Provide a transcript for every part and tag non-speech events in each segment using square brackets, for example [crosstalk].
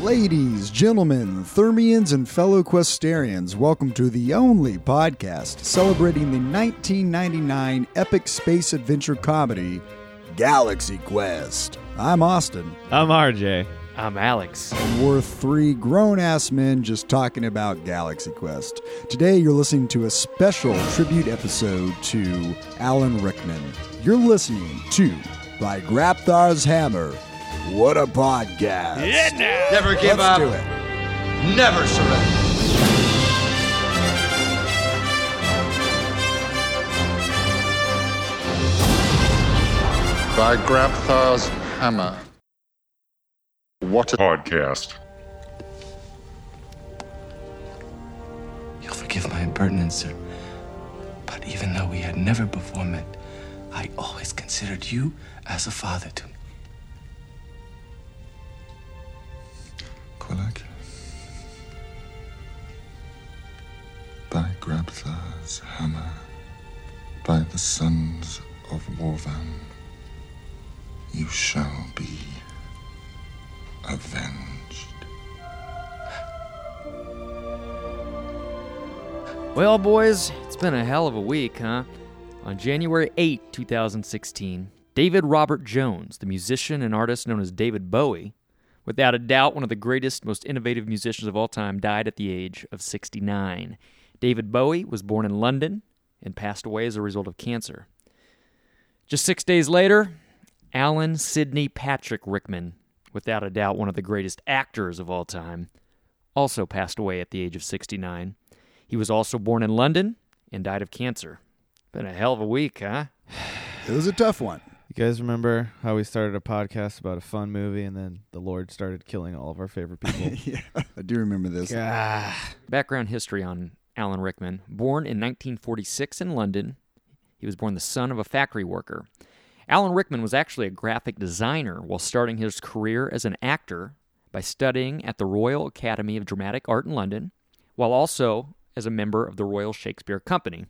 Ladies, gentlemen, Thermians, and fellow Questarians, welcome to the only podcast celebrating the 1999 epic space adventure comedy, Galaxy Quest. I'm Austin. I'm RJ. I'm Alex. and We're three grown ass men just talking about Galaxy Quest. Today, you're listening to a special tribute episode to Alan Rickman. You're listening to By Grabthar's Hammer. What a podcast! Never give Let's up. do it. Never surrender. by Grabthar's hammer. What a podcast. You'll forgive my impertinence, sir. But even though we had never before met, I always considered you as a father to me. By Grabthar's hammer, by the sons of Warvan, you shall be avenged. Well, boys, it's been a hell of a week, huh? On January 8, 2016, David Robert Jones, the musician and artist known as David Bowie, without a doubt one of the greatest, most innovative musicians of all time, died at the age of 69. David Bowie was born in London and passed away as a result of cancer. Just six days later, Alan Sidney Patrick Rickman, without a doubt one of the greatest actors of all time, also passed away at the age of 69. He was also born in London and died of cancer. Been a hell of a week, huh? [sighs] It was a tough one. You guys remember how we started a podcast about a fun movie and then the Lord started killing all of our favorite people? [laughs] yeah, I do remember this. Background history on Alan Rickman. Born in 1946 in London, he was born the son of a factory worker. Alan Rickman was actually a graphic designer while starting his career as an actor by studying at the Royal Academy of Dramatic Art in London, while also as a member of the Royal Shakespeare Company.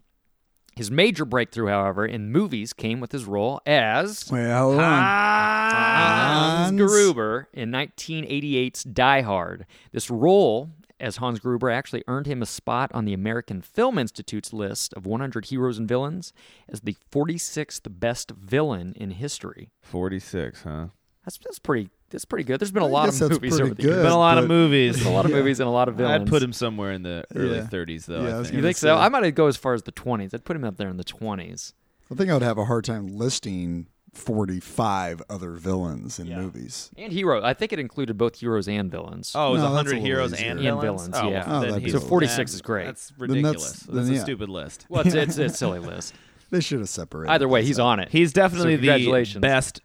His major breakthrough, however, in movies came with his role as Wait, hold on. Hans Hans. Gruber in 1988's Die Hard. This role as Hans Gruber actually earned him a spot on the American Film Institute's list of 100 heroes and villains as the 46th best villain in history. 46, huh? That's, that's pretty that's pretty good. There's been a I lot of movies pretty over the good. years. Been a lot of movies. A lot of movies and a lot of villains. I'd put him somewhere in the early Yeah. 30s, though. Yeah, I I think. You gonna think so? I might go as far as the 20s. I'd put him up there in the 20s. I think I would have a hard time listing 45 other villains in movies. And hero. I think it included both heroes and villains. Oh, it was No, 100 heroes and And villains? villains, oh, yeah. Oh, then that'd be he's- So 46 then is great. That's that's- ridiculous. That's, then a stupid list. Well, it's, it's, it's a [laughs] silly list. They should have separated. Either way, he's on it. He's definitely the best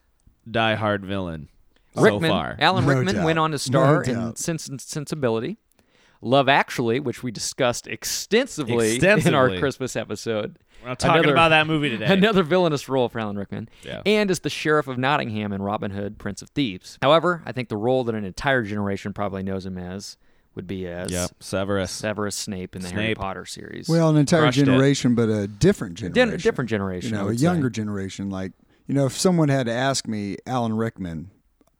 Die Hard villain Rickman, so far. Alan No Rickman doubt. went on to star No in. Sense and Sensibility, Love Actually, which we discussed extensively, in our Christmas episode. We're not talking Another- about that movie today. Another villainous role for Alan Rickman, Yeah. and as the sheriff of Nottingham in Robin Hood, Prince of Thieves. However, I think the role that an entire generation probably knows him as would be as Yep, Severus. Severus Snape in the Harry Potter series. Well, an entire Crushed it. generation, but a different Din- generation. different generation. You know, a younger say. generation. Like, you know, if someone had to ask me Alan Rickman,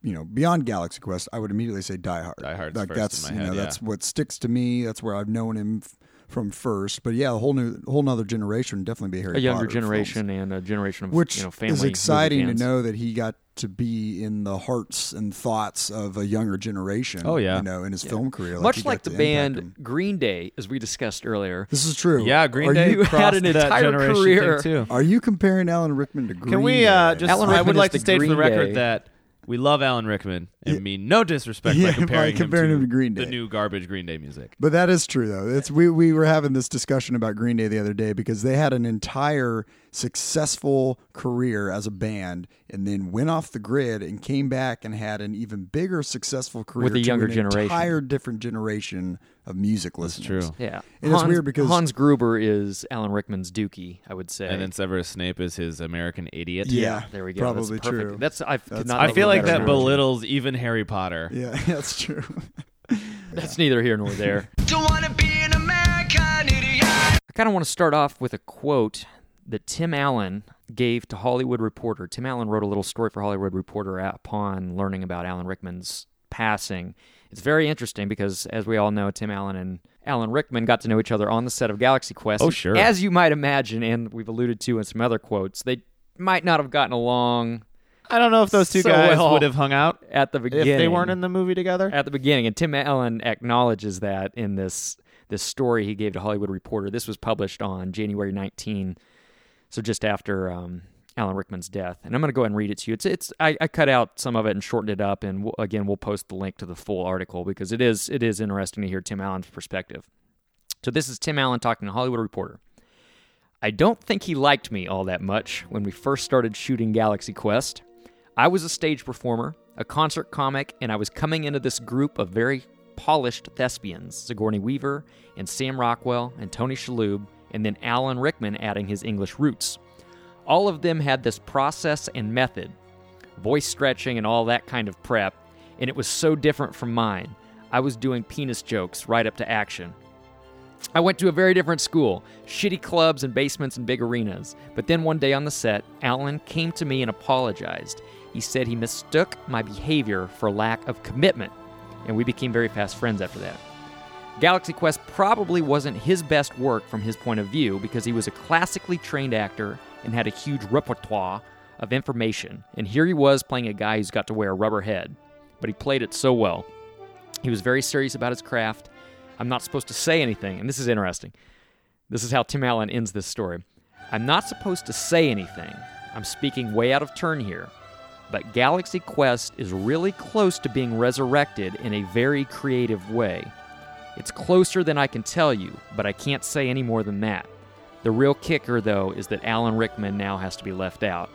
you know, beyond Galaxy Quest, I would immediately say Die Hard. Die Hard's like first in that's my you head, know yeah. that's what sticks to me. That's where I've known him f- from first. But yeah, a whole new, whole another generation definitely be Harry a younger Potter films. generation and a generation of which you know family is movie exciting to know that he got to be in the hearts and thoughts of a younger generation. Oh, yeah. you know, in his film career, Much like the band them. Green Day, as we discussed earlier. This is true. Yeah, Green are Day You, [laughs] had crossed an that entire generation career. too. are you comparing Alan Rickman to Green Can we Day? uh, just? Alan I Rickman would is like to the state for the Green record Day. that we love Alan Rickman and Yeah. mean no disrespect Yeah, by by comparing, comparing him, him to Green the new garbage Green Day music. But that is true, though. It's we we were having this discussion about Green Day the other day because they had an entire successful career as a band, and then went off the grid and came back and had an even bigger successful career With a younger an generation. Entire different generation of music That's listeners. true. Yeah, And it's weird because- Hans Gruber is Alan Rickman's Dookie, I would say. And then Severus Snape is his American idiot. Yeah, there we go. Probably That's perfect. true. That's I That's not. I feel like that analogy. belittles even Harry Potter. yeah, [laughs] that's true. That's neither here nor there. Don't wanna be an American idiot. I kind of want to start off with a quote that Tim Allen gave to Hollywood Reporter. Tim Allen wrote a little story for Hollywood Reporter upon learning about Alan Rickman's passing. It's very interesting because, as we all know, Tim Allen and Alan Rickman got to know each other on the set of Galaxy Quest. Oh, sure. As you might imagine, and we've alluded to in some other quotes, they might not have gotten along I don't know if those two So guys well. would have hung out at the beginning if they weren't in the movie together. at the beginning, and Tim Allen acknowledges that in this this story he gave to Hollywood Reporter. This was published on January 19, so just after um, Alan Rickman's death. And I'm going to go ahead and read it to you. It's it's I, I cut out some of it and shortened it up, and again we'll post the link to the full article because it is it is interesting to hear Tim Allen's perspective. So this is Tim Allen talking to Hollywood Reporter. I don't think he liked me all that much when we first started shooting Galaxy Quest. I was a stage performer, a concert comic, and I was coming into this group of very polished thespians Sigourney Weaver and Sam Rockwell and Tony Shalhoub, and then Alan Rickman adding his English roots. All of them had this process and method, voice stretching and all that kind of prep, and it was so different from mine. I was doing penis jokes right up to action. I went to a very different school, shitty clubs and basements and big arenas. But then one day on the set, Alan came to me and apologized. He said he mistook my behavior for lack of commitment, and we became very fast friends after that. Galaxy Quest probably wasn't his best work from his point of view because he was a classically trained actor and had a huge repertoire of information. And here he was playing a guy who's got to wear a rubber head, but he played it so well. He was very serious about his craft. I'm not supposed to say anything, and this is interesting. This is how Tim Allen ends this story. I'm not supposed to say anything. I'm speaking way out of turn here. But Galaxy Quest is really close to being resurrected in a very creative way. It's closer than I can tell you, but I can't say any more than that. The real kicker, though, is that Alan Rickman now has to be left out.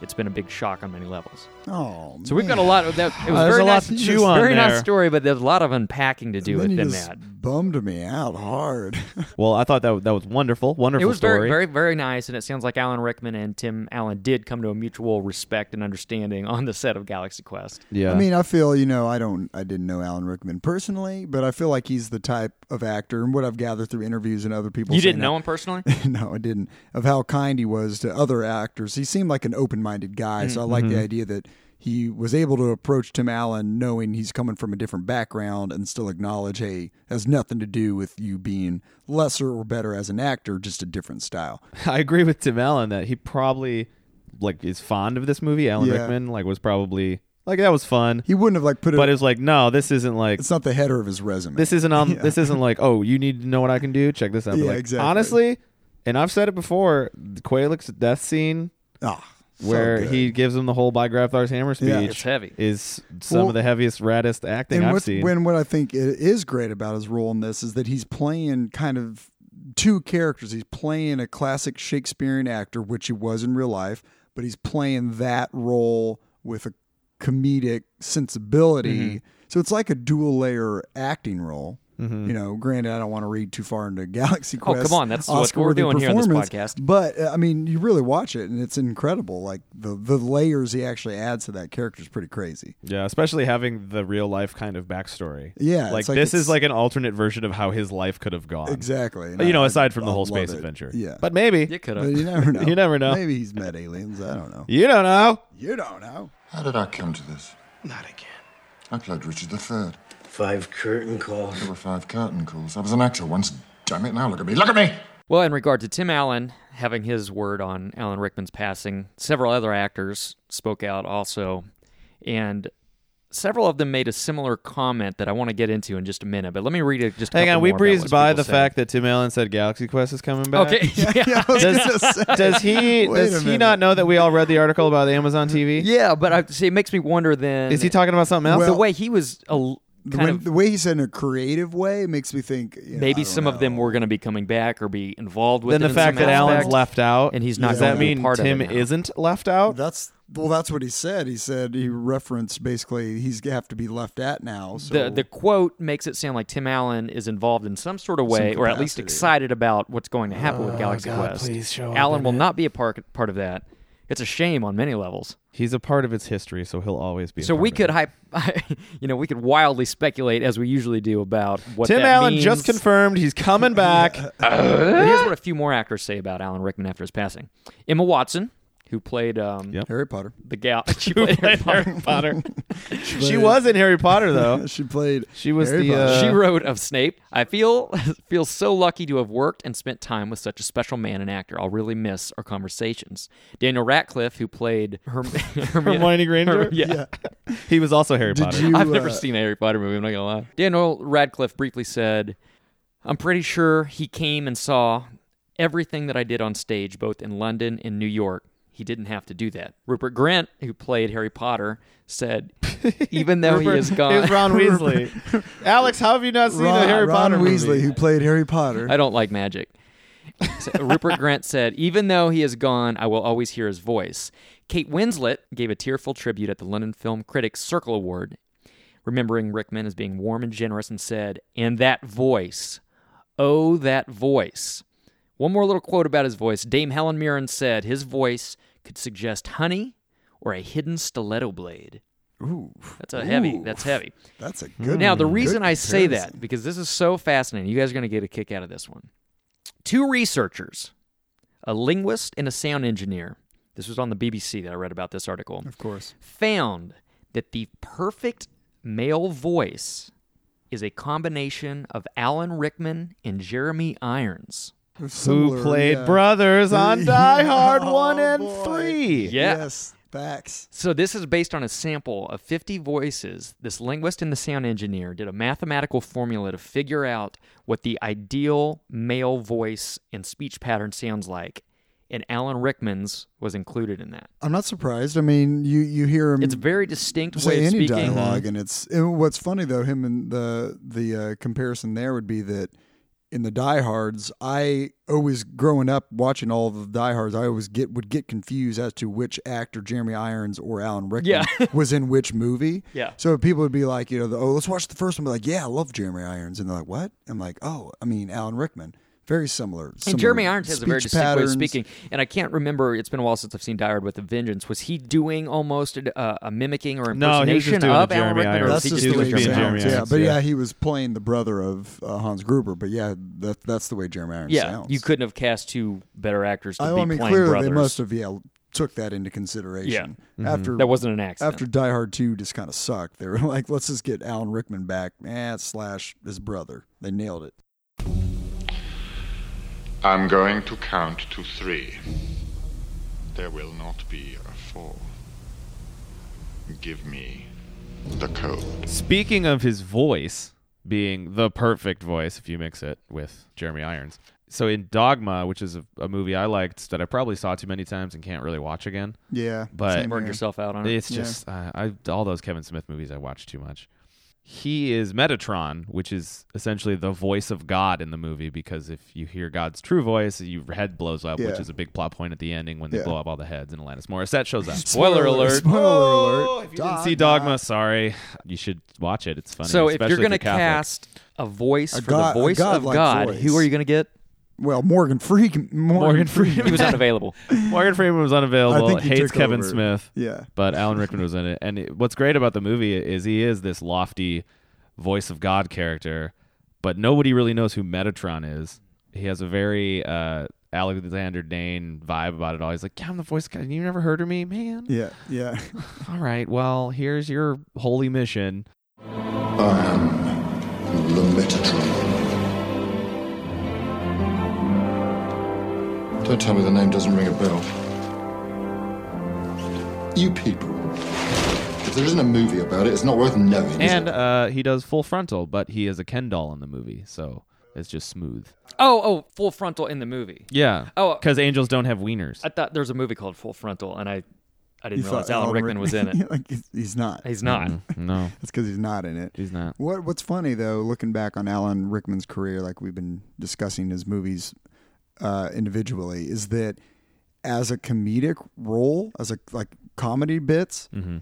It's been a big shock on many levels. Oh, So we've got a lot of that. It was Uh, very a lot to chew on Very nice story, but there's a lot of unpacking to do within that. Bummed me out hard. [laughs] well, I thought that that was wonderful, wonderful It was story. very, very, very nice, and it sounds like Alan Rickman and Tim Allen did come to a mutual respect and understanding on the set of Galaxy Quest. yeah. I mean, I feel you know, I don't, I didn't know Alan Rickman personally, but I feel like he's the type of actor, and what I've gathered through interviews and other people. You didn't know him personally? [laughs] no, I didn't. Of how kind he was to other actors, he seemed like an open-minded guy. So I like Mm-hmm. the idea that he was able to approach Tim Allen, knowing he's coming from a different background, and still acknowledge, hey, has nothing to do with you being lesser or better as an actor, just a different style. [laughs] I agree with Tim Allen that he probably like is fond of this movie. Alan Yeah. Rickman like was probably like that was fun, He wouldn't have like put it. but it's like no, this isn't like it's not the header of his resume. this isn't on [laughs] Yeah. this isn't like oh you need to know what I can do. Check this out. But, Yeah, like, exactly. Honestly, and I've said it before, the Quellek's death scene Ah, so where good. he gives him the whole by Grabthar's hammer speech Yeah. It's heavy. is some Well, of the heaviest, raddest acting and I've what, seen. when what I think i- is great about his role in this is that he's playing kind of two characters. He's playing a classic Shakespearean actor, which he was in real life, but he's playing that role with a comedic sensibility. Mm-hmm. So it's like a dual layer acting role. Mm-hmm. You know, granted, I don't want to read too far into [laughs] Galaxy Quest. Oh, come on, that's what we're doing here on this podcast. But uh, I mean, you really watch it, and it's incredible. Like the the layers he actually adds to that character is pretty crazy. yeah, especially having the real life kind of backstory. Yeah, like, like this is like an alternate version of how his life could have gone. Exactly. You know, aside from the whole space it. adventure. Yeah. but maybe You could have. you never [laughs] know. You never know. Maybe he's met aliens. I don't know. you don't know. You don't know. How did I come to this? Not again. I played Richard III. Five curtain calls. There were five curtain calls. I was an actor once. Damn it, now look at me. Look at me! Well, in regard to Tim Allen having his word on Alan Rickman's passing, several other actors spoke out also, and several of them made a similar comment that I want to get into in just a minute. But let me read it. Just a Hang on, we more breezed by the said. fact that Tim Allen said Galaxy Quest is coming back. Okay, [laughs] yeah, I was Does, does he does he not know that we all read the article about Amazon TV? yeah, but I see. It makes me wonder. Then Is he talking about something else? Well, the way he was a l- The, kind when- of the way he said in a creative way makes me think you know, maybe don't some of them were going to be coming back or be involved with then it the in fact some that Alan's left out and he's not does going that to mean part of it Tim now. isn't left out? That's well, that's what he said. He said he referenced basically he's gonna have to be left at now. So the the quote makes it sound like Tim Allen is involved in some sort of way, or at least excited about what's going to happen with oh, Galaxy Oh, God, Quest. please show up Allen in will it. not be a part part of that. It's a shame on many levels. He's a part of its history, so he'll always be. So we could hype, [laughs] you know, we could wildly speculate as we usually do about what Tim Allen means. just confirmed he's coming back. [laughs] But here's what a few more actors say about Alan Rickman after his passing. Emma Watson, who played um, Yep. Harry Potter. the gal. [laughs] She played Harry Potter. Potter. [laughs] she was in Harry Potter though. [laughs] she played. She was Harry the. Uh, she wrote of Snape, I feel feel so lucky to have worked and spent time with such a special man and actor. I'll really miss our conversations. Daniel Radcliffe, who played Herm- Hermione Granger? yeah. he was also Harry Did Potter. you? I've never uh, seen a Harry Potter movie, I'm not gonna lie. Daniel Radcliffe briefly said, I'm pretty sure he came and saw everything that I did on stage, both in London and New York. He didn't have to do that. Rupert Grint, who played Harry Potter, said, [laughs] even though he is gone. It was Ron [laughs] Weasley. Alex, how have you not seen Ron, a Harry Ron Potter Weasley, movie? who played Harry Potter. I don't like magic. So, Rupert Grint said, even though he is gone, I will always hear his voice. Kate Winslet gave a tearful tribute at the London Film Critics Circle Award, remembering Rickman as being warm and generous, and said, And that voice, oh, that voice. One more little quote about his voice. Dame Helen Mirren said his voice could suggest honey or a hidden stiletto blade. Ooh, That's a heavy. Ooh. That's heavy. that's a good. Now, the good reason I say that, because this is so fascinating, you guys are going to get a kick out of this one. Two researchers, a linguist and a sound engineer, this was on the BBC that I read about this article, of course, found that the perfect male voice is a combination of Alan Rickman and Jeremy Irons. Who played yeah. brothers on [laughs] Die Hard Oh, 1 and boy. 3. Yeah. Yes, facts. So this is based on a sample of 50 voices. This linguist and the sound engineer did a mathematical formula to figure out what the ideal male voice and speech pattern sounds like. And Alan Rickman's was included in that. I'm not surprised. I mean, you you hear him It's a very distinct say way of any speaking. dialogue, and it's and what's funny though. Him and the the uh, comparison there would be that in the diehards, I always growing up watching all of the diehards, I always get would get confused as to which actor Jeremy Irons or Alan Rickman Yeah. [laughs] was in which movie. Yeah. So people would be like, you know, the, oh, let's watch the first one. Be like, yeah, I love Jeremy Irons, and they're like, what? I'm like, oh, I mean Alan Rickman. Very similar. And similar Jeremy Irons has a very speech distinct way of speaking. And I can't remember, it's been a while since I've seen Die Hard with a Vengeance. Was he doing almost a, a mimicking or No, he was just impersonation doing of a Alan Rickman? Or Irons. was That's he just just the way he doing Jeremy Jeremy sounds. Irons? Yeah, but yeah. yeah, he was playing the brother of uh, Hans Gruber. But yeah, that that's the way Jeremy Irons Yeah, sounds. you couldn't have cast two better actors to I, be I mean, playing clearly brothers. they must have yeah took that into consideration. Yeah, After That wasn't an accident. after Die Hard Two just kind of sucked. They were [laughs] like, let's just get Alan Rickman back. Eh, slash his brother. They nailed it. I'm going to count to three. There will not be a four. Give me the code. Speaking of his voice being the perfect voice, if you mix it with Jeremy Irons. So in Dogma, which is a, a movie I liked that I probably saw too many times and can't really watch again, Yeah, But- same Burned here. yourself out on it. it's Yeah. just uh, I all those Kevin Smith movies I watch too much. He is Metatron, which is essentially the voice of God in the movie because if you hear God's true voice, your head blows up, which is a big plot point at the ending when they Yeah. blow up all the heads and Alanis Morissette shows up. [laughs] Spoiler alert. Spoiler Oh, alert. If you didn't see Dogma, sorry. You should watch it. It's funny. So if you're going to Catholic. cast a voice A for God- the voice of God, voice. who are you going to get? Well, Morgan Freeman. Morgan, Morgan Freeman. He was unavailable. [laughs] Morgan Freeman was I unavailable. think he Hates took Kevin over. Smith. Yeah. but Alan Rickman was in it. And it, what's great about the movie is he is this lofty voice of God character, but nobody really knows who Metatron is. He has a very uh, Alexander Dane vibe about it all. He's like, "Yeah, I'm the voice guy. You never heard of me, man? Yeah, yeah. [laughs] All right, well, here's your holy mission." I am the Metatron. Don't tell me the name doesn't ring a bell. You people. If there isn't a movie about it, it's not worth knowing. is And it? uh, he does full frontal, but he is a Ken doll in the movie, so it's just smooth. Oh, oh, Full Frontal in the movie. Yeah. Oh. because angels don't have wieners. I thought there was a movie called Full Frontal, and I, I didn't You realize thought Alan Rickman was in it. [laughs] like he's, he's not. He's not. [laughs] no, That's because he's not in it. he's not. What What's funny though, looking back on Alan Rickman's career, like we've been discussing his movies uh, individually, is that as a comedic role, as a like comedy bits, Mm-hmm.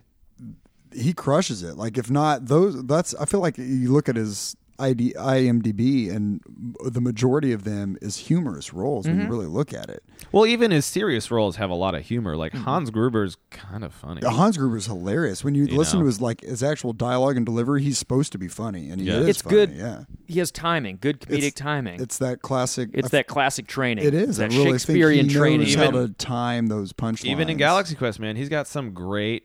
he crushes it. Like if not those, that's I feel like you look at his ID, IMDb, and the majority of them is humorous roles when you Mm-hmm. really look at it. Well, even his serious roles have a lot of humor. Like Hans Gruber's kind of funny. Hans Gruber's hilarious when you, You listen know. to his like his actual dialogue and delivery. He's supposed to be funny, and he Yeah. is It's funny, good. Yeah, he has timing, good comedic It's- timing. It's that classic. It's that classic training. It is. that I really Shakespearean think he training. knows how Even- to time those punchlines. Even in Galaxy Quest, man, he's got some great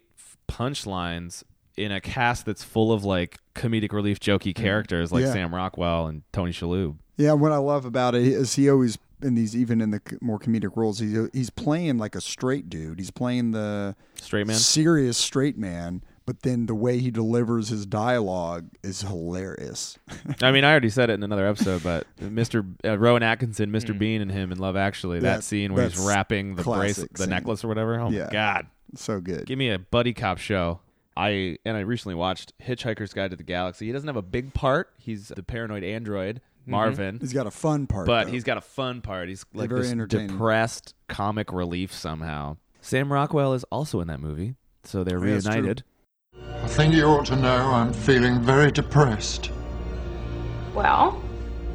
punchlines in a cast that's full of like comedic relief, jokey characters like Mm. Yeah. Sam Rockwell and Tony Shalhoub. Yeah, what I love about it is he always in these even in the c- more comedic roles he's he's playing like a straight dude. He's playing the Straight man. serious straight man, but then the way he delivers his dialogue is hilarious. [laughs] I mean, I already said it in another episode, but Mr. Uh, Rowan Atkinson, Mr. Bean, and him in Love Actually, that, That- scene where he's that's wrapping the brace, classic the scene. necklace or whatever. Oh Yeah. my god, so good. give me a buddy cop show. I and I recently watched Hitchhiker's Guide to the Galaxy. He doesn't have a big part. He's the paranoid android mm-hmm. Marvin. He's got a fun part, but though. he's got a fun part. He's like very this entertaining. depressed comic relief somehow. Sam Rockwell is also in that movie, so they're Oh, yeah, it's reunited. I think you ought to know I'm feeling very depressed. Well,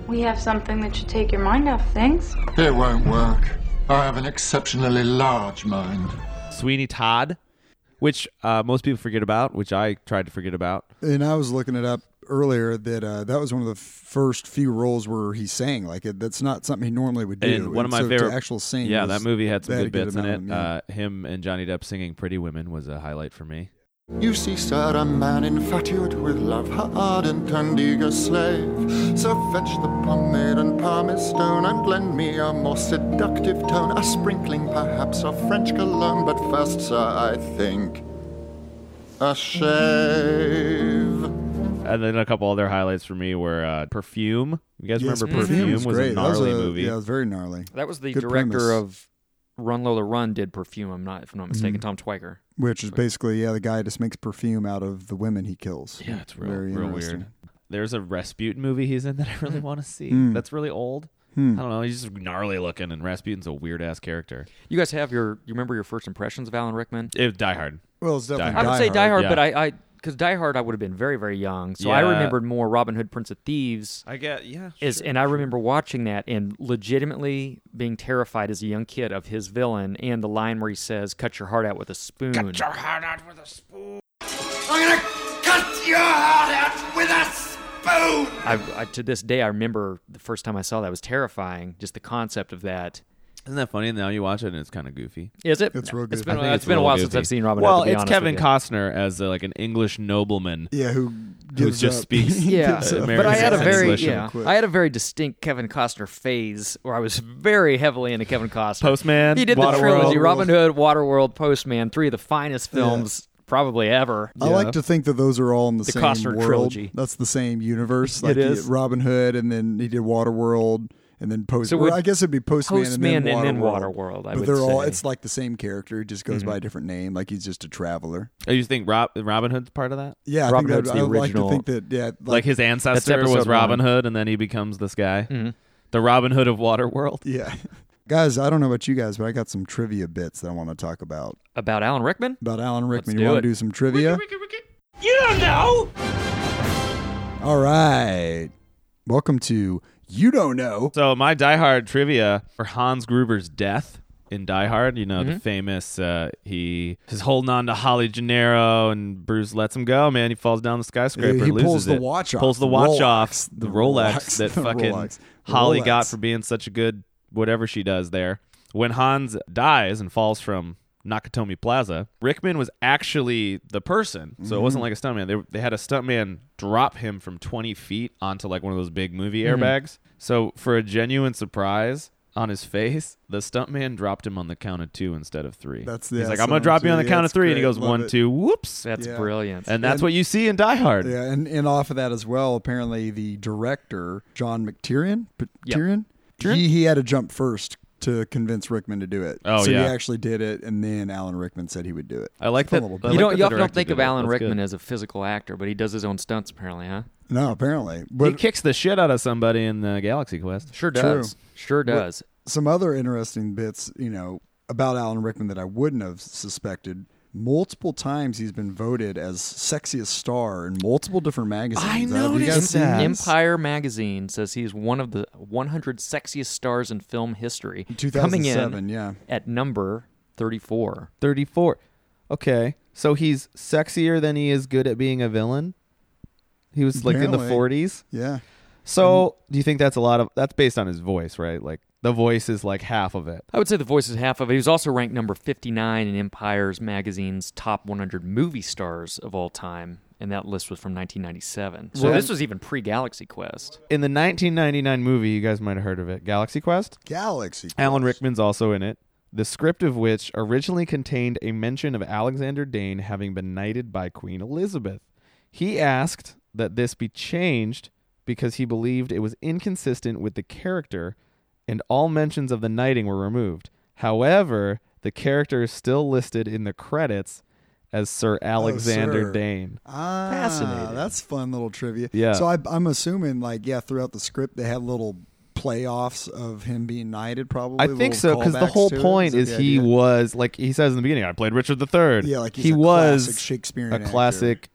we have something that should take your mind off things. It won't work. I have an exceptionally large mind. Sweeney Todd, which uh, most people forget about, which I tried to forget about. and I was looking it up earlier that uh, that was one of the first few roles where he sang. Like it, that's not something he normally would do. And one of my so favorite actual sing. Yeah, that movie had some good bits in it. them, yeah. Uh, him and Johnny Depp singing "Pretty Women" was a highlight for me. You see, sir, a man infatuate with love, her ardent and eager slave. So fetch the pomade and pumice stone, and lend me a more seductive tone, a sprinkling perhaps of French cologne. But first, sir, I think a shave. And then a couple other highlights for me were uh, "Perfume." You guys Yes, remember "Perfume"? was Was a That was gnarly a- movie. Yeah, it was very gnarly. That was the Good director premise. of Run Lola Run did Perfume. I'm not, if I'm not mistaken, Mm-hmm. Tom Tykwer. Which is basically yeah, the guy just makes perfume out of the women he kills. Yeah, it's real, very real weird. There's a Rasputin movie he's in that I really want to see. Hmm. That's really old. Hmm. I don't know. He's just gnarly looking, and Rasputin's a weird ass character. You guys have your, you remember your first impressions of Alan Rickman? It, Die Hard. Well, it's definitely. I would say Die Hard, yeah. but I, I, because Die Hard, I would have been very, very young, so I Yeah. remembered more Robin Hood, Prince of Thieves. I get yeah. Is and I remember watching that and legitimately being terrified as a young kid of his villain and the line where he says, "Cut your heart out with a spoon." Cut your heart out with a spoon. I'm gonna cut your heart out with a spoon! I, I, to this day, I remember the first time I saw that was terrifying. Just the concept of that. Isn't that funny? Now you watch it, and it's kind of goofy. Is it? It's real It's good. been, I think it's been a real while since goofy. I've seen Robin Well, Hood. to be it's honest Kevin with you. Costner as uh, like an English nobleman. Yeah, who Who gives just up. speaks [laughs] Yeah, Gives up. but I had a American very English yeah, quick. I had a very distinct Kevin Costner phase where I was very heavily into Kevin Costner. Postman, he did the Waterworld. trilogy: Robin Hood, Waterworld, Postman, three of the finest films probably ever. I like to think that those are all in the, The same Costner world. trilogy. That's the same universe. Like It he- is. Robin Hood, and then he did Waterworld, and then Post. So well, I guess it'd be Postman, Postman and then and then Waterworld. Waterworld, I but they're all. say. Mm-hmm. It's like the same character. He just goes by a different name. Like he's just a traveler. Oh, you think Rob, Robin Hood's part of that? Yeah, I Robin think Hood's that, the I would like to think that. Yeah, like, Like, his ancestor was Robin one. Hood, and then he becomes this guy, Mhm. the Robin Hood of Waterworld. yeah. [laughs] Guys, I don't know about you guys, but I got some trivia bits that I want to talk about about Alan Rickman. about Alan Rickman. Let's you want it. to do some trivia? You don't know! All right. Welcome to You Don't Know. So my Die Hard trivia for Hans Gruber's death in Die Hard, you know, the famous uh, he is holding on to Holly Gennero and Bruce lets him go, man. He falls down the skyscraper, He loses pulls the it. watch off, Pulls the the watch Rolex, off, the, the [laughs] Rolex, Rolex, that [laughs] the fucking Rolex. Holly got for being such a good whatever she does there. When Hans dies and falls from Nakatomi Plaza, Rickman was actually the person. So it Mm-hmm. wasn't like a stuntman. They, they had a stuntman drop him from 20 feet onto like one of those big movie Mm-hmm. airbags. So for a genuine surprise on his face, the stuntman dropped him on the count of two instead of three. That's- He's like, I'm going to drop you on the yeah, count of it's three. And he great. goes, Love one, it. two, whoops. That's Yeah. brilliant. And that's And- what you see in Die Hard. Yeah, and, and off of that as well, apparently the director, John McTiernan, P- Tyrion, he, he had to jump first to convince Rickman to do it. Oh, so yeah. he actually did it, and then Alan Rickman said he would do it. I like Fun that. little I bit. you like don't. that You often don't think of. Alan That's Rickman good. as a physical actor, but he does his own stunts apparently, huh? No, apparently. He kicks the shit out of somebody in the Galaxy Quest. Sure True. does. Sure does. some other interesting bits, you know, about Alan Rickman that I wouldn't have suspected. Multiple times he's been voted as sexiest star in multiple different magazines. I uh, Have noticed that. Empire magazine says he's one of the 100 sexiest stars in film history, coming 2007, in yeah. at number 34. 34. Okay. So he's sexier than he is good at being a villain? He was like in the Apparently. 40s? Yeah. So, do you think that's a lot of that's based on his voice, right? Like the voice is like half of it. I would say the voice is half of it. He was also ranked number 59 in Empire's magazine's top 100 movie stars of all time, and that list was from 1997. So Well- this was even pre Galaxy Quest. In the 1999 movie, you guys might have heard of it, Galaxy Quest. Galaxy. Quest. Alan Rickman's also in it. The script of which originally contained a mention of Alexander Dane having been knighted by Queen Elizabeth. He asked that this be changed because he believed it was inconsistent with the character, and all mentions of the knighting were removed. However, the character is still listed in the credits as Sir Alexander sir. Dane. Ah, Fascinating. That's fun little trivia. Yeah. So I, I'm assuming, like, yeah, throughout the script, they had little playoffs of him being knighted. Probably. I think so because the whole point Is is he idea? was like he says in the beginning. I played Richard III. Yeah, like he's he a was classic Shakespearean a actor. classic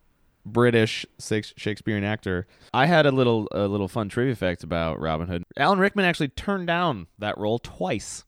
British Shakes- Shakespearean actor. I had a little a little fun trivia fact about Robin Hood. Alan Rickman actually turned down that role twice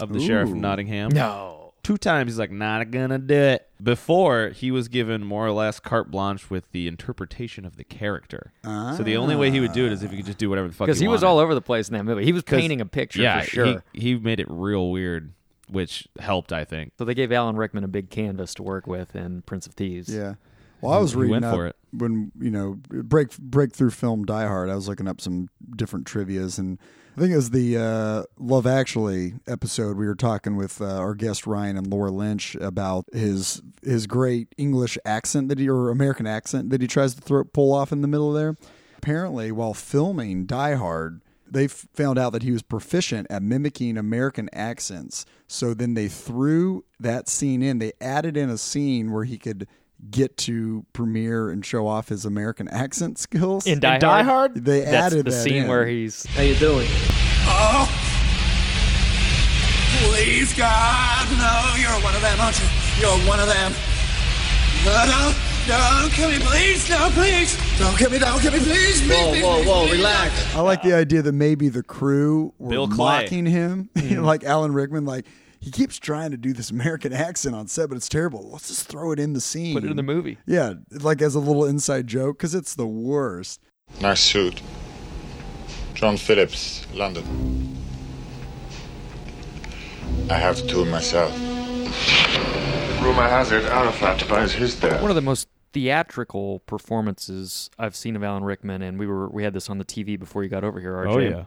of the sheriff of Nottingham. No. Two times he's like not gonna do it. Before he was given more or less carte blanche with the interpretation of the character. So the only way he would do it is if he could just do whatever the fuck. Because he was all over the place in that movie. He was painting a picture yeah, for sure. He, he made it real weird, which helped, I think. so they gave Alan Rickman a big canvas to work with in Prince of Thieves. Yeah. Well, I was He reading went up for it. when you know break breakthrough film Die Hard. I was looking up some different trivia's, and I think it was the uh, Love Actually episode. We were talking with uh, our guest Ryan and Laura Lynch about his his great English accent that he or American accent that he tries to throw pull off in the middle there. Apparently, while filming Die Hard, they found out that he was proficient at mimicking American accents. So then they threw that scene in. They added in a scene where he could get to premiere and show off his American accent skills. In Die, In Die Hard, Hard? They that's added the that scene in. where he's How you doing? Oh! Please, God, no, you're one of them, aren't you? You're one of them. No, don't, don't kill me, please, no, please. Don't kill me, don't kill me, please, please, Whoa, please, whoa, please, whoa, please. relax. I like the idea that maybe the crew were Bill Clay. mocking him, [laughs] mm-hmm. like Alan Rickman. Like he keeps trying to do this [laughs] American accent on set, but it's terrible. Let's just throw it in the scene. put it in the movie. Yeah, like as a little inside joke because it's the worst. Nice suit. John Phillips, London. I have two myself. Rumor has it Arafat buys his there. One of the most theatrical performances I've seen of Alan Rickman, and we were we had this on the TV before you got over here. RJ, Oh, yeah.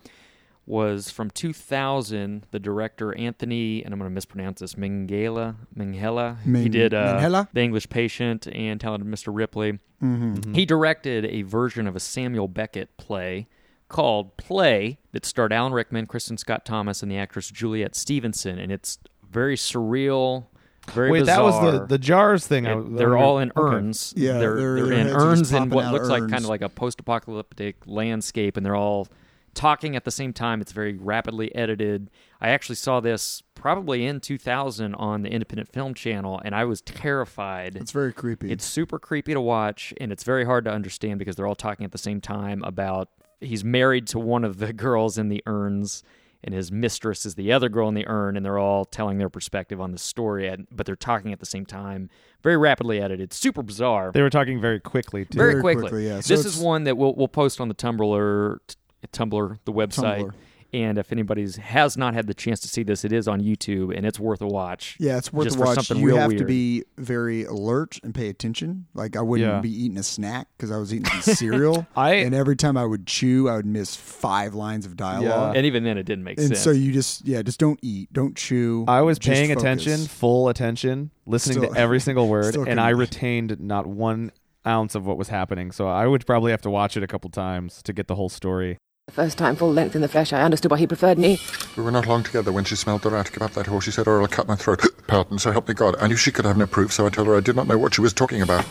Was from 2000. The director Anthony, and I'm going to mispronounce this, Minghella, Minghella. he did uh, Minghella? The English Patient and Talented Mr. Ripley. Mm-hmm. He directed a version of a Samuel Beckett play called Play that starred Alan Rickman, Kristin Scott Thomas, and the actress Juliet Stevenson, and it's very surreal. Very Wait, that was the the jars thing. I- they're all in okay. urns. Yeah, they're, they're their in heads are just urns in what looks of like kind of like a post-apocalyptic landscape, and they're all talking at the same time. It's very rapidly edited. I actually saw this probably in 2000 on the Independent Film Channel, and I was terrified. It's very creepy. It's super creepy to watch, and it's very hard to understand because they're all talking at the same time about he's married to one of the [laughs] girls in the urns, and his mistress is the other girl in the urn, and they're all telling their perspective on the story, but they're talking at the same time. Very rapidly edited, super bizarre. They were talking very quickly too. very, Very quickly. quickly, yeah. So this is one that we'll we'll post on the Tumblr, t- Tumblr, the website. Tumblr. And if anybody's has not had the chance to see this, it is on YouTube, and it's worth a watch. yeah, it's worth just a for watch. something You real have to be very alert and pay attention. Like I wouldn't Yeah. be eating a snack because I was eating some [laughs] cereal, I- and every time I would chew, I would miss five lines of dialogue. And even then, it didn't make And sense. so you just yeah, just don't eat, don't chew. I was paying focus. attention, full attention, listening Still- to every single [laughs] word, and I retained not one ounce of what was happening. So I would probably have to watch it a couple times to get the whole story. The first time full length in the flesh, I understood why he preferred me. We were not long together when she smelled the rat. Give up that horse, she said, or I'll cut my throat. [gasps] Pardon, so help me God. I knew she could have no proof, so I told her I did not know what she was talking about.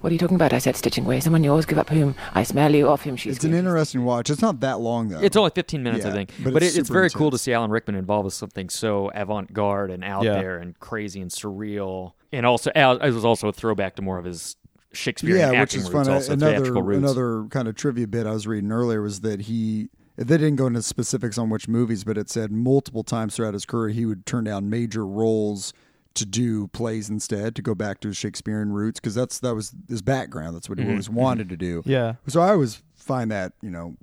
What are you talking about? I said, stitching away. Someone yours, give up whom? I smell you off him. She's It's an interesting watch. It's not that long though. It's only 15 minutes, I Yeah, think. but But, it's it, it's super very cool to intense. see Alan Rickman involved with something so avant garde and out Yeah. there and crazy and surreal. And also, Al- it was also a throwback to more of his Shakespearean yeah, which is roots, fun. also another theatrical roots. another kind of trivia bit I was reading earlier was that he they didn't go into specifics on which movies, but it said multiple times throughout his career he would turn down major roles to do plays instead to go back to his Shakespearean roots because that's that was his background. That's what he Mhm. always wanted to do. Yeah. So I always find that you know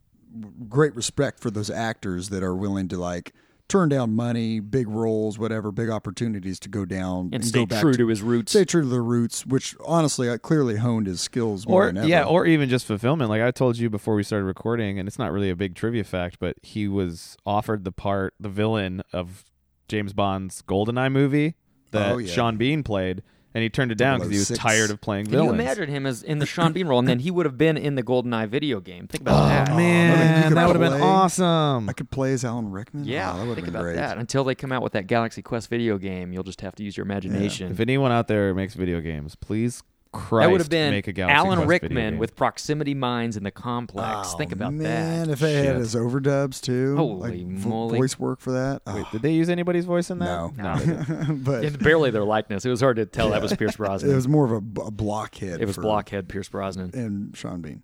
great respect for those actors that are willing to like turn down money, big roles, whatever, big opportunities to go down And go stay back true to his roots. Stay true to the roots, which honestly, I clearly honed his skills more or than ever. yeah, or even just fulfillment. Like I told you before we started recording, and it's not really a big trivia fact, but he was offered the part, the villain of James Bond's GoldenEye movie that Oh, yeah. Sean Bean played, and he turned it down because he was 006. tired of playing Can you villains. imagine him as in the Sean Bean role, and then he would have been in the GoldenEye video game? Think about Oh that. man, could that would have been play- awesome. I could play as Alan Rickman. Yeah, Oh, that would think have been about great. that. Until they come out with that Galaxy Quest video game, you'll just have to use your imagination. If anyone out there makes video games, please Christ, that would have been make a Galaxy Alan Quest Rickman with proximity mines in the complex. Oh, Think about man, that. Man, if they had his overdubs too, Holy like moly. voice work for that. Wait, Oh, did they use anybody's voice in that? no, No. [laughs] [laughs] but It's barely their likeness. It was hard to tell that was Pierce Brosnan. it was more of a, b- a blockhead. It was for- blockhead Pierce Brosnan. and Sean Bean.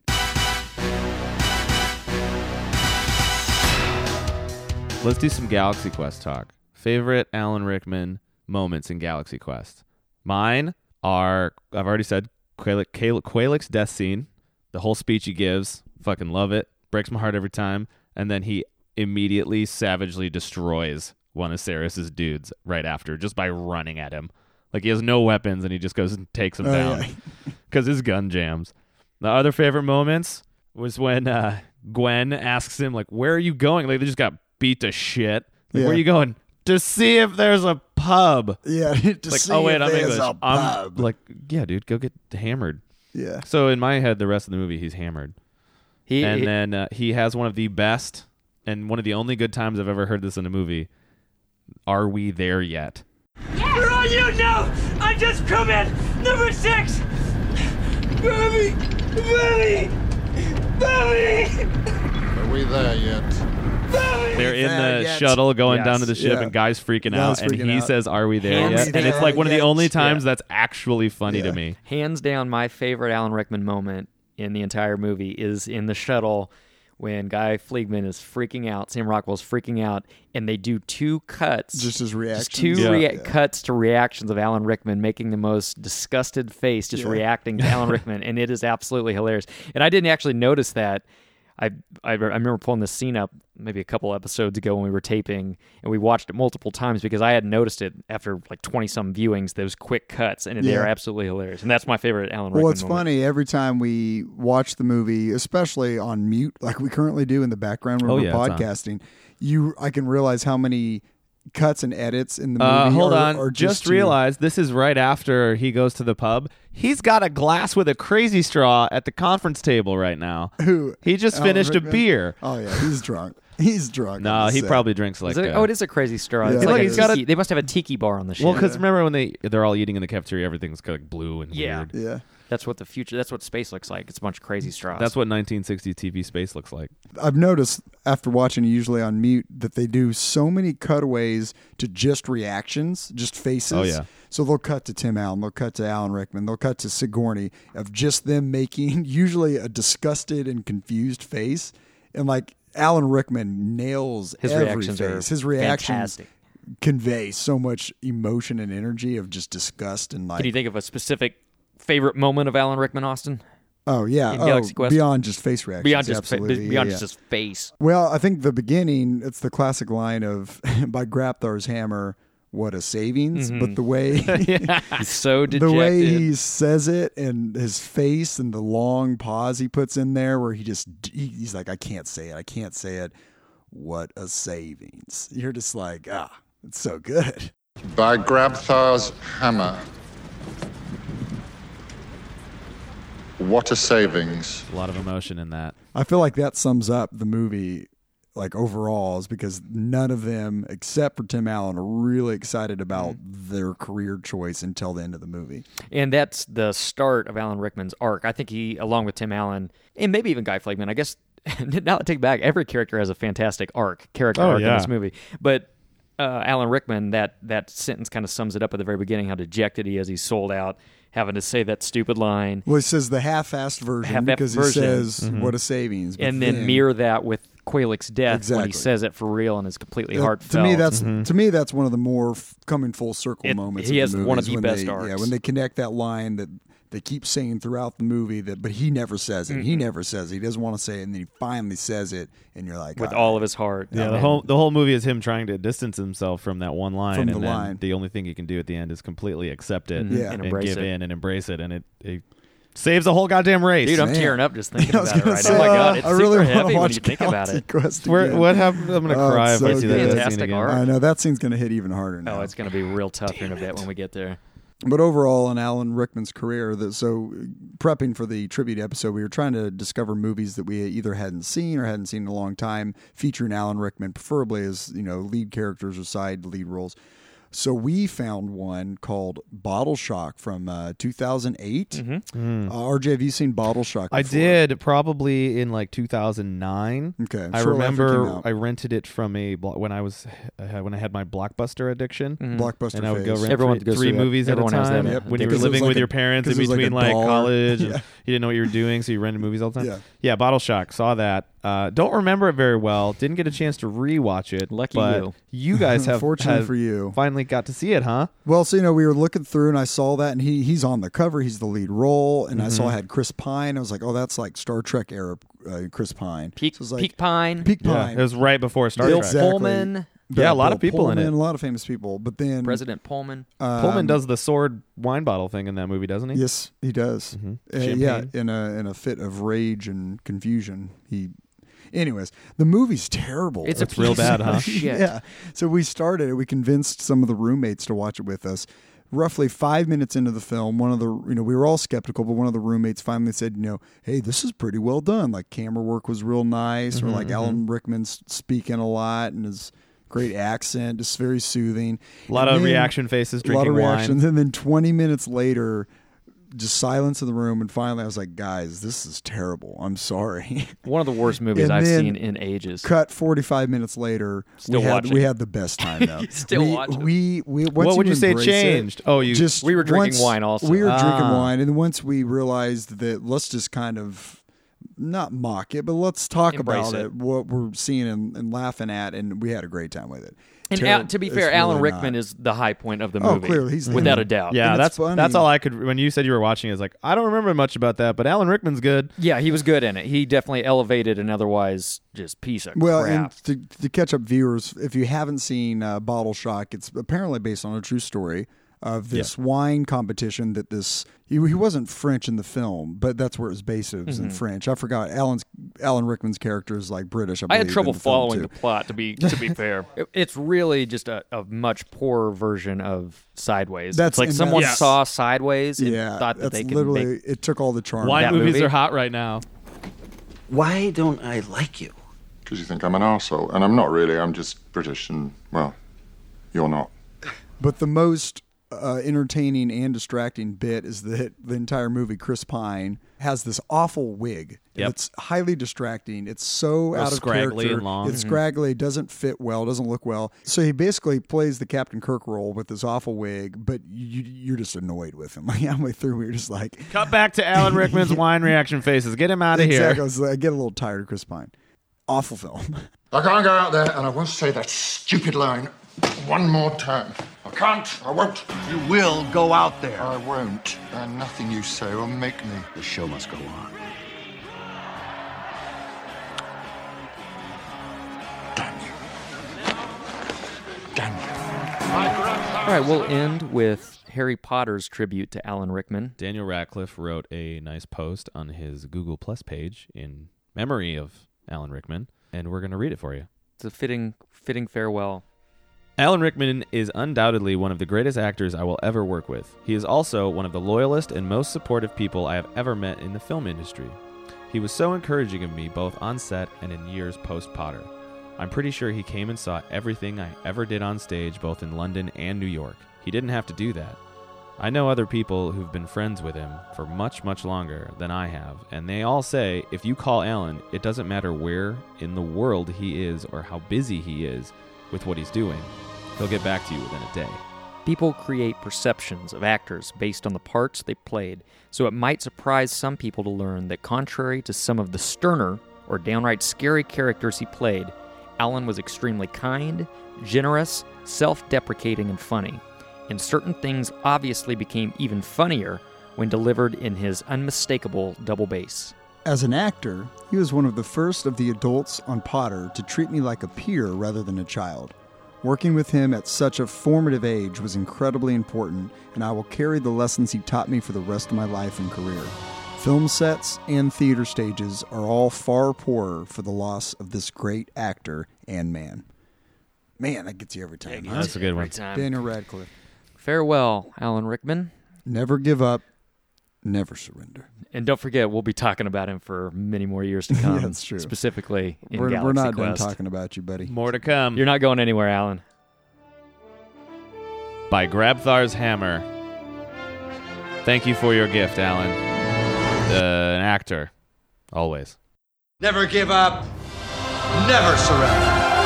Let's do some Galaxy Quest talk. Favorite Alan Rickman moments in Galaxy Quest. Mine are I've already said Quayle- death scene. The whole speech he gives, fucking love it. Breaks my heart every time. And then he immediately savagely destroys one of Sarris's dudes right after just by running at him. Like he has no weapons and he just goes and takes him Oh, down yeah. [laughs] because his gun jams. The other favorite moments was when uh, Gwen asks him like, "Where are you going?" Like they just got beat to shit. Like, Yeah. Where are you going? To see if there's a pub. Yeah, [laughs] to like, see oh wait, if I'm there's English. a I'm pub. like, yeah, dude, go get hammered. yeah. So in my head, the rest of the movie, he's hammered, He, and he- then uh, he has one of the best and one of the only good times I've ever heard this in a movie. Are we there yet? For all you know, I just come in number six. Bobby, Bobby, Bobby, Are we there yet? Bobby. They're in the yet? shuttle going Yes. down to the ship, Yeah. and guys freaking Guys out, and freaking he out. says, "Are we there Hands yet?" And it's there like one of the yet? only times Yeah. that's actually funny to Yeah. me. hands down my favorite Alan Rickman moment in the entire movie is in the shuttle when Guy Fleegman is freaking out, Sam Rockwell's freaking out, and they do two cuts. Just his Just reactions. two Yeah. rea- Yeah. cuts to reactions of Alan Rickman making the most disgusted face, just Yeah. reacting to Alan [laughs] Rickman, and it is absolutely hilarious. And I didn't actually notice that. I, I I remember pulling this scene up maybe a couple episodes ago when we were taping, and we watched it multiple times because I had noticed it after like twenty some viewings. Those quick cuts, and they are absolutely hilarious. And that's my favorite Alan Well, it's moment. funny every time we watch the movie, especially on mute, like we currently do in the background when Oh, we're yeah, podcasting. You, I can realize how many cuts and edits in the movie. Uh, hold are, on. are just to- realized this is right after he goes to the pub. He's got a glass with a crazy straw at the conference table right now. [laughs] Who He just Alan finished a beer. Oh yeah, he's drunk. He's drunk. No, on he set. probably drinks like. It- uh, oh, it is a crazy straw. Yeah. It's Look, like a he's got a- they must have a tiki bar on the ship. Well, because remember when they they're all eating in the cafeteria, everything's kind of like blue and Yeah. weird. Yeah, that's what the future. That's what space looks like. It's a bunch of crazy straws. That's what 1960s TV space looks like. I've noticed after watching usually on mute that they do so many cutaways to just reactions, just faces. Oh, yeah. So they'll cut to Tim Allen, they'll cut to Alan Rickman, they'll cut to Sigourney of just them making [laughs] usually a disgusted and confused face, and like Alan Rickman nails His every reactions are face. His reactions fantastic. convey so much emotion and energy of just disgust and like Can you think of a specific favorite moment of Alan Rickman Austin? oh yeah in oh, Quest? beyond just face reactions Beyond just fa- beyond yeah, just his face. Well, I think the beginning, it's the classic line of [laughs] by Grabthar's hammer, what a savings. Mm-hmm. But the way [laughs] He's so [laughs] the way he says it and his face and the long pause he puts in there where he just he's like, I can't say it, I can't say it. What a savings. You're just like, ah, it's so good. By Grabthar's hammer. What a savings. A lot of emotion in that. I feel like that sums up the movie like overall is because none of them except for Tim Allen are really excited about Mm-hmm. their career choice until the end of the movie. And that's the start of Alan Rickman's arc. I think he, along with Tim Allen, and maybe even Guy Fleegman, I guess, [laughs] now I take back, every character has a fantastic arc, character Oh, arc in this movie. But uh, Alan Rickman, that, that sentence kind of sums it up at the very beginning how dejected he is. He's sold out, having to say that stupid line, Well, he says the half-assed version Half-assed because he version. says what a savings, and then mirror that with Quellek's death when Exactly. he says it for real and is completely Uh, heartfelt. To me, that's to me that's one of the more f- coming full circle It- moments. he has one of the best they, arcs. Yeah, when they connect that line that they keep saying throughout the movie that, but he never says it. He Mm-mm. never says it. He doesn't want to say it, and then he finally says it, and you're like, with "Ah." all of his heart. Yeah, the And- whole the whole movie is him trying to distance himself from that one line, From and the then line. the only thing he can do at the end is completely accept it, Mhm. Yeah. and, And embrace give it. in and embrace it, and it, it saves the whole goddamn race. Dude, I'm Man. tearing up just [laughs] thinking about it right say. Oh my god, it's I really wanna heavy when watch you think about it. Where, what happened? I'm gonna Oh, cry it's if I see good. that scene Fantastic again. art. I know that scene's going to hit even harder now. Oh, it's going to be real tough here in a bit when we get there. But overall, in Alan Rickman's career, that so prepping for the tribute episode, we were trying to discover movies that we either hadn't seen or hadn't seen in a long time, featuring Alan Rickman, preferably as you know lead characters or side lead roles. So we found one called Bottle Shock from uh, 2008. Mm. Uh, RJ, have you seen Bottle Shock? I did probably in like 2009. Okay, I shortly after it came remember. I rented it from a blo- when I was uh, when I had my blockbuster addiction. Mhm. Blockbuster and I would go rent Everyone three, three movies Everyone at a has that time. Yep. When you were was living like with a- your parents in because it was like between like, dollar. college, and [laughs] Yeah. you didn't know what you were doing, so you rented movies all the time. Yeah. yeah, Bottle Shock. Saw that. Uh, don't remember it very well. Didn't get a chance to rewatch it. Lucky but you. You guys [laughs] have Fortunately have for you. finally got to see it, huh? Well, so you know, we were looking through, and I saw that, and he he's on the cover. He's the lead role, and I Mm-hmm. saw I had Chris Pine. I was like, oh, that's like Star Trek era uh, Chris Pine. Peak, So was like, Peak Pine, Peak Yeah, Pine. it was right before Star Bill Trek. Exactly. Pullman, Yeah, a lot of Bill people in Pullman, it. A lot of famous people, but then President Pullman. um, Pullman does the sword wine bottle thing in that movie, doesn't he? Yes, he does. Mhm. Uh, yeah, in a in a fit of rage and confusion, he. Anyways, the movie's terrible. It's a It's real bad, of huh? shit. [laughs] yeah. So we started it. We convinced some of the roommates to watch it with us. Roughly five minutes into the film, one of the you know we were all skeptical, but one of the roommates finally said, you know, hey, this is pretty well done. Like camera work was real nice, Mm-hmm, or like Alan Rickman's speaking a lot and his great accent, just very soothing. A lot And of then- reaction faces a lot of drinking wine. reactions, and then twenty minutes later. Just silence in the room, and finally, I was like, "Guys, this is terrible. I'm sorry." [laughs] One of the worst [laughs] movies And I've then seen in ages. Cut 45 minutes later. Still we had watching. we had the best time though. [laughs] Still we, watching. We we once What would you say embrace it, changed? Oh, you- just We were drinking once- wine also. We were drinking Ah. wine, and once we realized that let's just kind of not mock it, but let's talk Embrace about it. it. what we're seeing and, and laughing at, and we had a great time with it. And Ter- Al- to be fair, Alan really Rickman not. is the high point of the movie. Oh, movie. clearly, he's the- without a doubt. Yeah, And it's that's that's all I could. When you said you were watching, it, it's like I don't remember much about that, but Alan Rickman's good. Yeah, he was good in it. He definitely elevated an otherwise just piece of Well, crap. and to, to catch up viewers, if you haven't seen uh, Bottle Shock, it's apparently based on a true story of this wine competition that this he, he wasn't French in the film, but that's where it was based. It was in mm-hmm. French. I forgot Alan's Alan Rickman's character is like British. I, I had trouble the following the plot. To be to be [laughs] fair, It- it's really just a, a much poorer version of Sideways. That's- it's like someone that's- saw Sideways and Yeah, thought that they could literally make. it took all the charm. Wine That movies movie? are hot right now. Why don't I like you? Because you think I'm an arsehole. And I'm not really. I'm just British and, well, you're not. But the most uh, entertaining and distracting bit is that the entire movie, Chris Pine has this awful wig. Yep. It's highly distracting. It's so out of scraggly character. and long. It's Mhm. scraggly. Doesn't fit well. Doesn't look well. So he basically plays the Captain Kirk role with this awful wig, but you, you're just annoyed with him. [laughs] Like halfway through, we're just like, Cut back to Alan Rickman's [laughs] wine reaction faces. Get him out of exactly. I, here. was I get a little tired of Chris Pine. Awful film. [laughs] I can't go out there and I won't say that stupid line one more time. I can't. I won't. You will go out there. I won't. And nothing you say will make me. The show must go on. Damn you. Damn you. All right, we'll end with Harry Potter's tribute to Alan Rickman. Daniel Radcliffe wrote a nice post on his Google Plus page in memory of Alan Rickman, and we're going to read it for you. It's a fitting fitting farewell. Alan Rickman is undoubtedly one of the greatest actors I will ever work with. He is also one of the loyalest and most supportive people I have ever met in the film industry. He was so encouraging of me both on set and in years post Potter. I'm pretty sure he came and saw everything I ever did on stage, both in London and New York. He didn't have to do that. I know other people who've been friends with him for much, much longer than I have, and they all say if you call Alan, it doesn't matter where in the world he is or how busy he is with what he's doing, he'll get back to you within a day. People create perceptions of actors based on the parts they played, so it might surprise some people to learn that, contrary to some of the sterner or downright scary characters he played, Alan was extremely kind, generous, self deprecating, and funny. And certain things obviously became even funnier when delivered in his unmistakable double bass. As an actor, he was one of the first of the adults on Potter to treat me like a peer rather than a child. Working with him at such a formative age was incredibly important, and I will carry the lessons he taught me for the rest of my life and career. Film sets and theater stages are all far poorer for the loss of this great actor and man. Man, that gets you every time. huh? That's a good one. Every time. Daniel Radcliffe. Farewell, Alan Rickman. Never give up, never surrender. And don't forget, we'll be talking about him for many more years to [laughs] come. Yeah, that's true. Specifically in We're, Galaxy we're not Quest. done talking about you, buddy. More to come. You're not going anywhere, Alan. by Grabthar's Hammer. Thank you for your gift, Alan. Uh, an actor, always. Never give up, never surrender.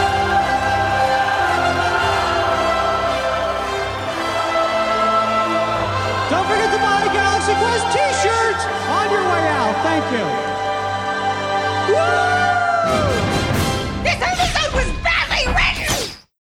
Quest t shirts on your way out. Thank you. Woo!